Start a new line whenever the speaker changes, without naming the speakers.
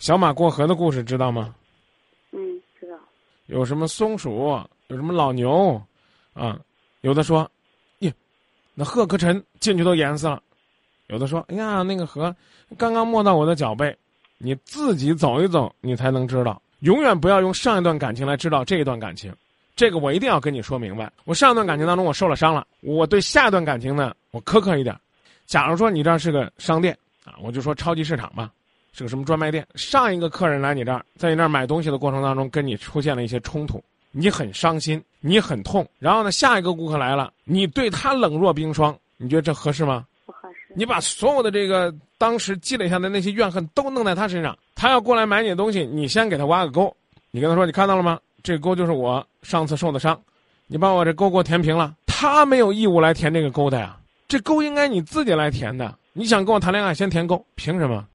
小马过河的故事知道吗？
嗯，知道。
有什么松鼠，有什么老牛，啊，有的说，耶，那河可沉，进去都淹死了；有的说，哎呀，那个河刚刚没到我的脚背。你自己走一走，你才能知道。永远不要用上一段感情来知道这一段感情，这个我一定要跟你说明白。我上一段感情当中我受了伤了，我对下一段感情呢，我苛刻一点。假如说你这儿是个商店啊，我就说超级市场吧，是个什么专卖店。上一个客人来你这儿，在你那儿买东西的过程当中，跟你出现了一些冲突，你很伤心，你很痛。然后呢，下一个顾客来了，你对他冷若冰霜，你觉得这合适吗？
不合适。
你把所有的这个当时积累下的那些怨恨都弄在他身上，他要过来买你的东西，你先给他挖个沟，你跟他说：“你看到了吗？这个沟就是我上次受的伤，你把我这沟给我填平了。”他没有义务来填这个沟的呀，这沟应该你自己来填的。你想跟我谈恋爱，先填沟，凭什么？